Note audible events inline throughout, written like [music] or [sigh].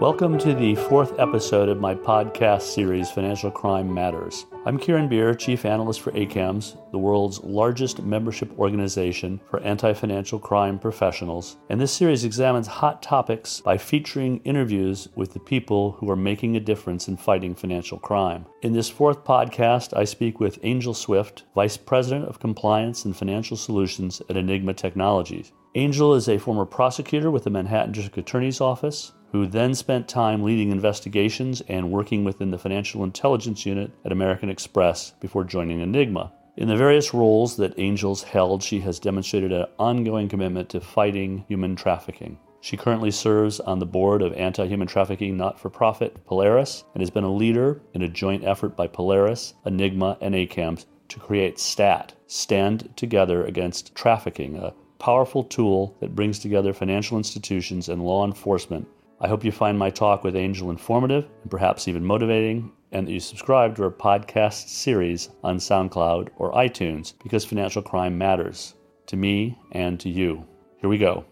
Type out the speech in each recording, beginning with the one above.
Welcome to the fourth episode of my podcast series, Financial Crime Matters. I'm Kieran Beer, Chief Analyst for ACAMS, the world's largest membership organization for anti financial crime professionals. And this series examines hot topics by featuring interviews with the people who are making a difference in fighting financial crime. In this fourth podcast, I speak with Angel Swift, Vice President of Compliance and Financial Solutions at Enigma Technologies. Angel is a former prosecutor with the Manhattan District Attorney's Office who then spent time leading investigations and working within the Financial Intelligence Unit at American Express before joining Enigma. In the various roles that Angel's held, she has demonstrated an ongoing commitment to fighting human trafficking. She currently serves on the board of anti human trafficking not for profit Polaris and has been a leader in a joint effort by Polaris, Enigma, and ACAMS to create STAT, Stand Together Against Trafficking, a powerful tool that brings together financial institutions and law enforcement I hope you find my talk with Angel informative and perhaps even motivating, and that you subscribe to our podcast series on SoundCloud or iTunes because financial crime matters to me and to you. Here we go.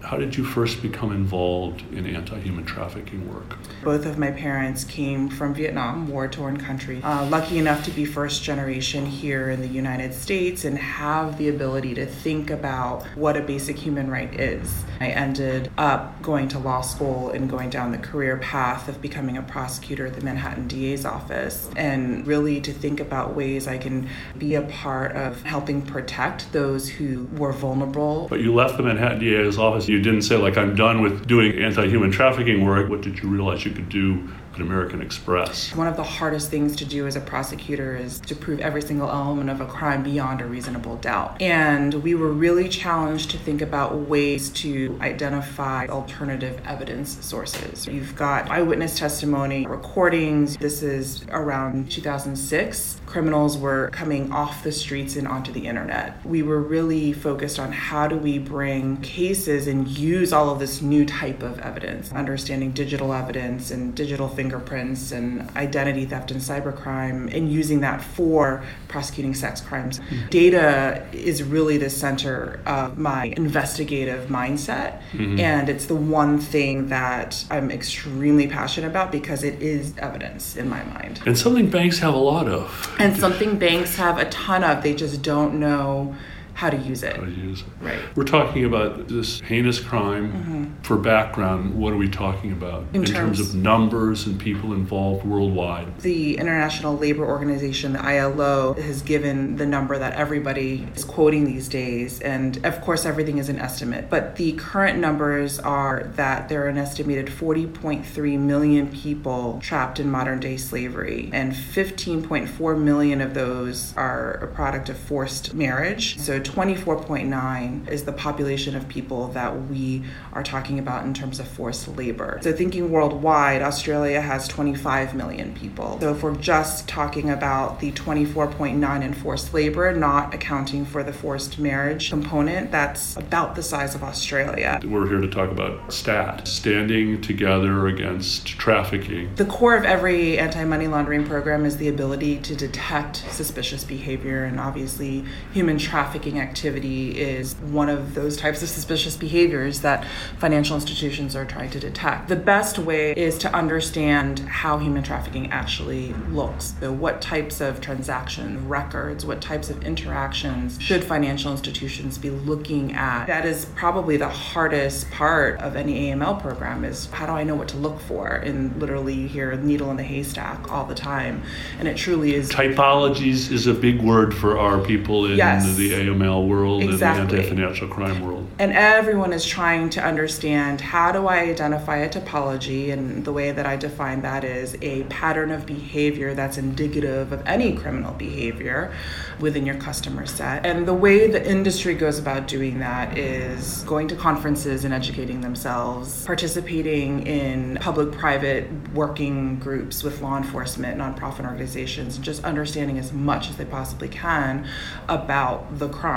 How did you first become involved in anti human trafficking work? Both of my parents came from Vietnam, war torn country. Uh, lucky enough to be first generation here in the United States and have the ability to think about what a basic human right is. I ended up going to law school and going down the career path of becoming a prosecutor at the Manhattan DA's office and really to think about ways I can be a part of helping protect those who were vulnerable. But you left the Manhattan DA's office you didn't say like I'm done with doing anti-human trafficking work. What did you realize you could do at American Express. One of the hardest things to do as a prosecutor is to prove every single element of a crime beyond a reasonable doubt. And we were really challenged to think about ways to identify alternative evidence sources. You've got eyewitness testimony, recordings. This is around 2006. Criminals were coming off the streets and onto the internet. We were really focused on how do we bring cases and use all of this new type of evidence, understanding digital evidence and digital fingerprints and identity theft and cybercrime and using that for prosecuting sex crimes. Mm-hmm. Data is really the center of my investigative mindset. Mm-hmm. And it's the one thing that I'm extremely passionate about because it is evidence in my mind. And something banks have a lot of. And something banks have a ton of. They just don't know how to use it. How to use it. Right. We're talking about this heinous crime. Mm-hmm. For background, what are we talking about in, in terms, terms, of numbers and people involved worldwide? The International Labor Organization, the ILO, has given the number that everybody is quoting these days, and of course, everything is an estimate. But the current numbers are that there are an estimated 40.3 million people trapped in modern day slavery, and 15.4 million of those are a product of forced marriage. So 24.9 is the population of people that we are talking about in terms of forced labor. So, thinking worldwide, Australia has 25 million people. So, if we're just talking about the 24.9 in forced labor, not accounting for the forced marriage component, that's about the size of Australia. We're here to talk about STAT, standing together against trafficking. The core of every anti money laundering program is the ability to detect suspicious behavior, and obviously, human trafficking trafficking activity is one of those types of suspicious behaviors that financial institutions are trying to detect. The best way is to understand how human trafficking actually looks. So, what types of transaction records, what types of interactions should financial institutions be looking at? That is probably the hardest part of any AML program is how do I know what to look for? And literally you hear needle in the haystack all the time. And it truly is typologies is a big word for our people in yes. the AML AML world exactly. and the anti-financial crime world. And everyone is trying to understand how do I identify a typology, and the way that I define that is a pattern of behavior that's indicative of any criminal behavior within your customer set. And the way the industry goes about doing that is going to conferences and educating themselves, participating in public-private working groups with law enforcement, nonprofit organizations, and just understanding as much as they possibly can about the crime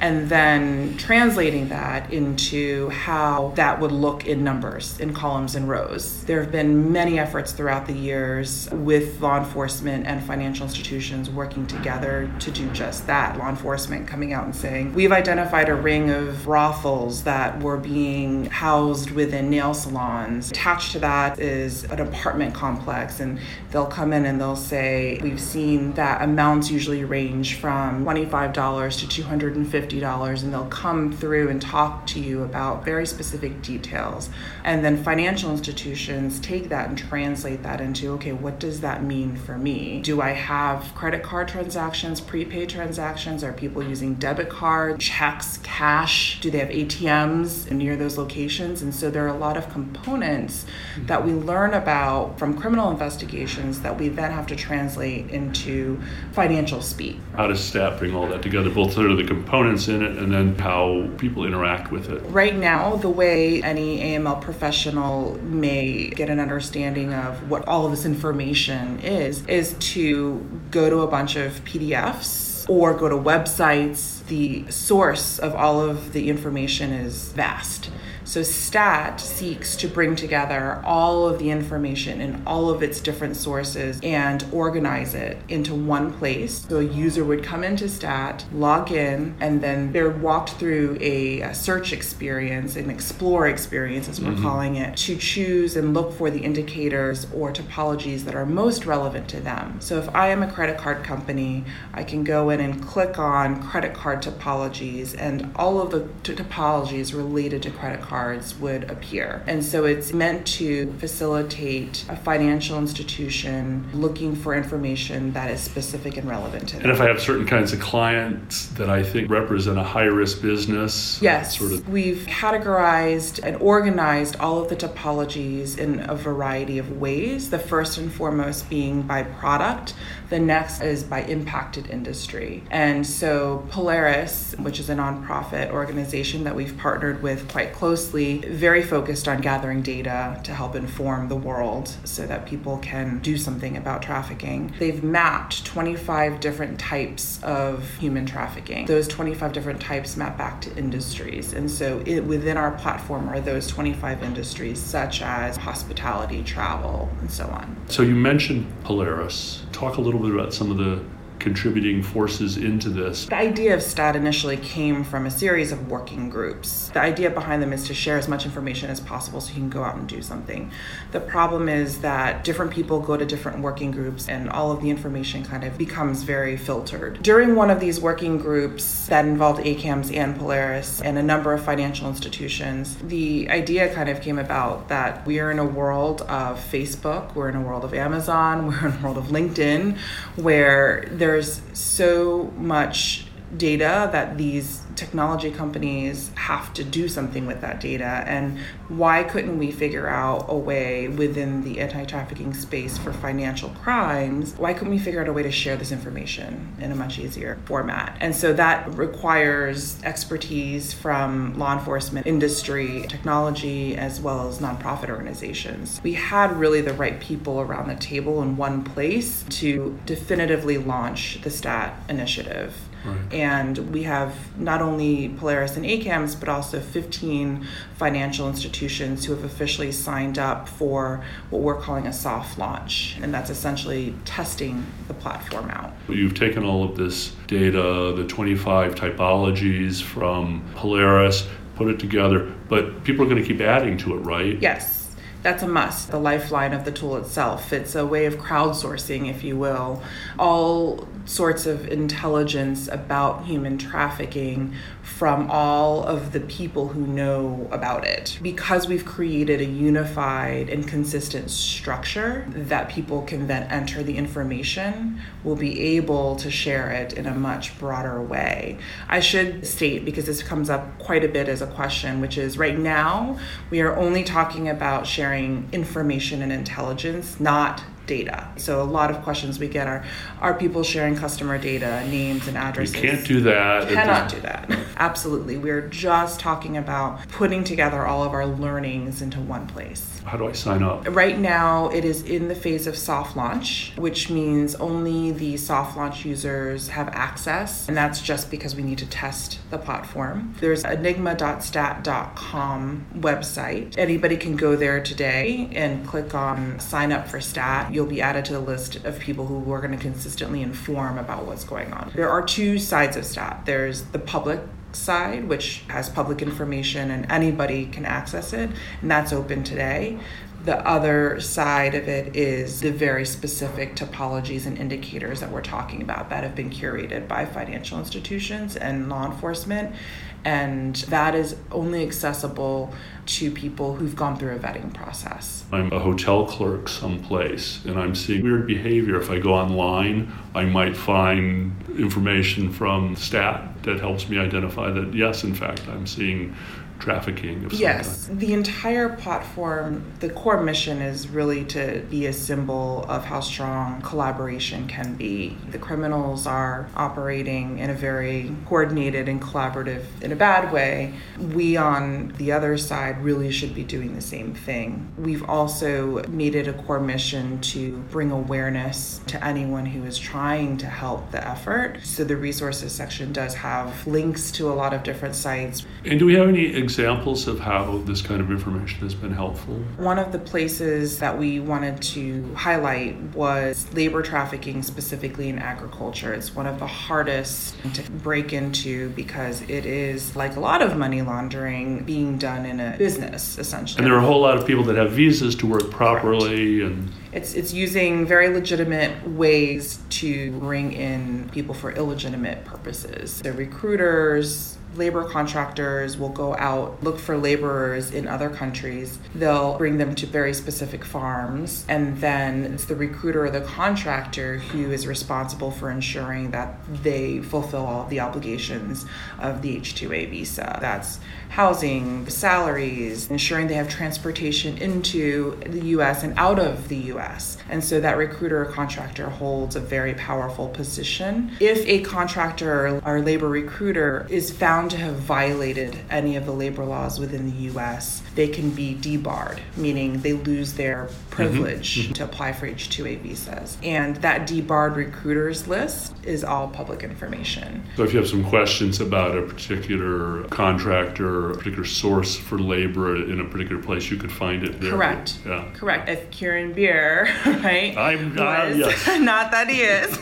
and then translating that into how that would look in numbers, in columns and rows. There have been many efforts throughout the years with law enforcement and financial institutions working together to do just that. Law enforcement coming out and saying, We've identified a ring of brothels that were being housed within nail salons. Attached to that is an apartment complex, and they'll come in and they'll say, We've seen that amounts usually range from $25 to $250, and they'll come through and talk to you about very specific details. And then financial institutions take that and translate that into, okay, what does that mean for me? Do I have credit card transactions, prepaid transactions? Are people using debit cards, checks, cash? Do they have ATMs near those locations? And so there are a lot of components that we learn about from criminal investigations that we then have to translate into financial speak. How does STAT bring all that together, both sort of the components in it and then how people interact with it? Right now, the way any AML professional may get an understanding of what all of this information is, is to go to a bunch of PDFs or go to websites. The source of all of the information is vast. So STAT seeks to bring together all of the information in all of its different sources and organize it into one place. So a user would come into STAT, log in, and then they're walked through a, a search experience, an explore experience, as we're mm-hmm. calling it, to choose and look for the indicators or typologies that are most relevant to them. So if I am a credit card company, I can go in and click on credit card typologies, and all of the t- typologies related to credit cards would appear. And so it's meant to facilitate a financial institution looking for information that is specific and relevant to them. And if I have certain kinds of clients that I think represent a high risk business, yes, sort of we've categorized and organized all of the typologies in a variety of ways. The first and foremost being by product, the next is by impacted industry. And so Polaris, which is a nonprofit organization that we've partnered with quite closely, very focused on gathering data to help inform the world so that people can do something about trafficking. They've mapped 25 different types of human trafficking. Those 25 different types map back to industries. And so it, within our platform are those 25 industries, such as hospitality, travel, and so on. So you mentioned Polaris. Talk a little bit about some of the contributing forces into this? The idea of STAT initially came from a series of working groups. The idea behind them is to share as much information as possible so you can go out and do something. The problem is that different people go to different working groups and all of the information kind of becomes very filtered. During one of these working groups that involved ACAMS and Polaris and a number of financial institutions, the idea kind of came about that we are in a world of Facebook, we're in a world of Amazon, [laughs] we're in a world of LinkedIn, where there's so much data that these technology companies have to do something with that data? And why couldn't we figure out a way within the anti-trafficking space for financial crimes? Why couldn't we figure out a way to share this information in a much easier format? And so that requires expertise from law enforcement industry technology as well as nonprofit organizations. We had really the right people around the table in one place to definitively launch the stat initiative Right. And we have not only Polaris and ACAMS, but also 15 financial institutions who have officially signed up for what we're calling a soft launch. And that's essentially testing the platform out. You've taken all of this data, the 25 typologies from Polaris, put it together, but people are going to keep adding to it, right? Yes that's a must. The lifeline of the tool itself. It's a way of crowdsourcing, if you will, all sorts of intelligence about human trafficking from all of the people who know about it. Because we've created a unified and consistent structure that people can then enter the information, we'll be able to share it in a much broader way. I should state, because this comes up quite a bit as a question, which is right now we are only talking about sharing information and intelligence, not data. So a lot of questions we get are are people sharing customer data, names and addresses? You can't do that. Cannot do that. Absolutely. We're just talking about putting together all of our learnings into one place. How do I sign up? Right now, it is in the phase of soft launch, which means only the soft launch users have access, and that's just because we need to test the platform. There's enigma.stat.com website. Anybody can go there today and click on sign up for stat you'll be added to the list of people who are going to consistently inform about what's going on. There are two sides of STAT there's the public side, which has public information and anybody can access it, and that's open today. The other side of it is the very specific typologies and indicators that we're talking about that have been curated by financial institutions and law enforcement. And that is only accessible to people who've gone through a vetting process. I'm a hotel clerk someplace and I'm seeing weird behavior. If I go online, I might find information from STAT that helps me identify that, yes, in fact, I'm seeing trafficking of some Yes, kind. the entire platform, the core mission is really to be a symbol of how strong collaboration can be. The criminals are operating in a very coordinated and collaborative, in a bad way. We on the other side really should be doing the same thing. We've also made it a core mission to bring awareness to anyone who is trying to help the effort. So the resources section does have links to a lot of different sites. And do we have any examples of how this kind of information has been helpful? One of the places that we wanted to highlight was labor trafficking, specifically in agriculture. It's one of the hardest to break into because it is, like a lot of money laundering, being done in a business, essentially. And there are a whole lot of people that have visas to work properly and It's it's using very legitimate ways to bring in people for illegitimate purposes. The recruiters, labor contractors will go out look for laborers in other countries. They'll bring them to very specific farms and then it's the recruiter or the contractor who is responsible for ensuring that they fulfill all the obligations of the H2A visa. That's housing, salaries, ensuring they have transportation into the US and out of the US. And so that recruiter or contractor holds a very powerful position. If a contractor or labor recruiter is found to have violated any of the labor laws within the US, they can be debarred, meaning they lose their privilege to apply for H2A visas. And that debarred recruiters list is all public information. So if you have some questions about a particular contractor, a particular source for labor in a particular place, you could find it there. Correct. Yeah. Correct. If Kieran Beer, right? I'm- uh, [laughs] yes. not that he is.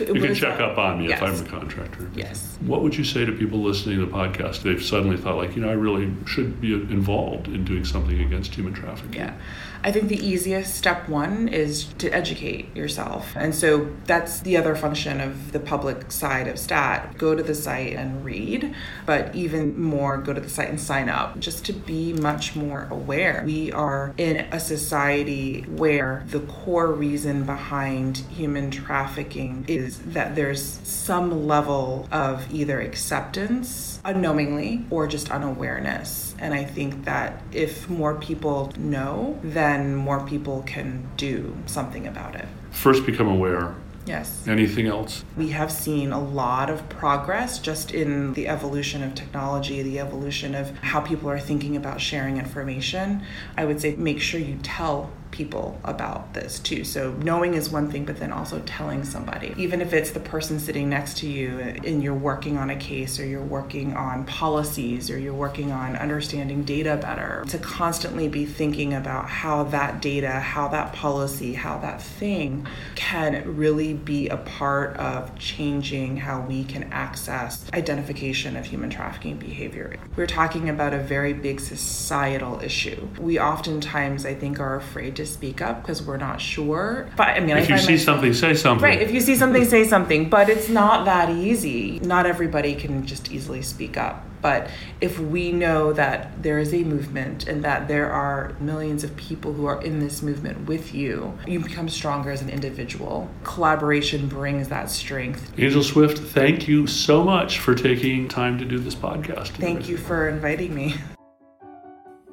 You can [laughs] check up on me yes. if I'm a contractor. Yes. What would you say to people listening to the podcast? They've suddenly thought, like, you know, I really should be involved in doing something against human trafficking. Yeah. I think the easiest step one is to educate yourself. And so that's the other function of the public side of STAT. Go to the site and read, but even more, go to the site and sign up just to be much more aware. We are in a society where the core reason behind human trafficking is that there's some level of either acceptance unknowingly or just unawareness. And I think that if more people know, then more people can do something about it. First, become aware. Yes. Anything else? We have seen a lot of progress just in the evolution of technology, the evolution of how people are thinking about sharing information. I would say make sure you tell people about this too. So knowing is one thing, but then also telling somebody, even if it's the person sitting next to you and you're working on a case or you're working on policies or you're working on understanding data better, to constantly be thinking about how that data, how that policy, how that thing can really be a part of changing how we can access identification of human trafficking behavior. We're talking about a very big societal issue. We oftentimes, I think, are afraid to speak up because we're not sure. But I mean, I If you see myself- something, say something. Right, if you see something, say something. But it's not that easy. Not everybody can just easily speak up. But if we know that there is a movement and that there are millions of people who are in this movement with you, you become stronger as an individual. Collaboration brings that strength. Angel Swift, thank you so much for taking time to do this podcast. Thank you for inviting me.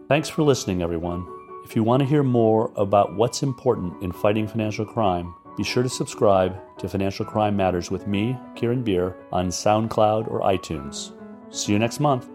Thanks for listening, everyone. If you want to hear more about what's important in fighting financial crime, be sure to subscribe to Financial Crime Matters with me, Kieran Beer, on SoundCloud or iTunes. See you next month.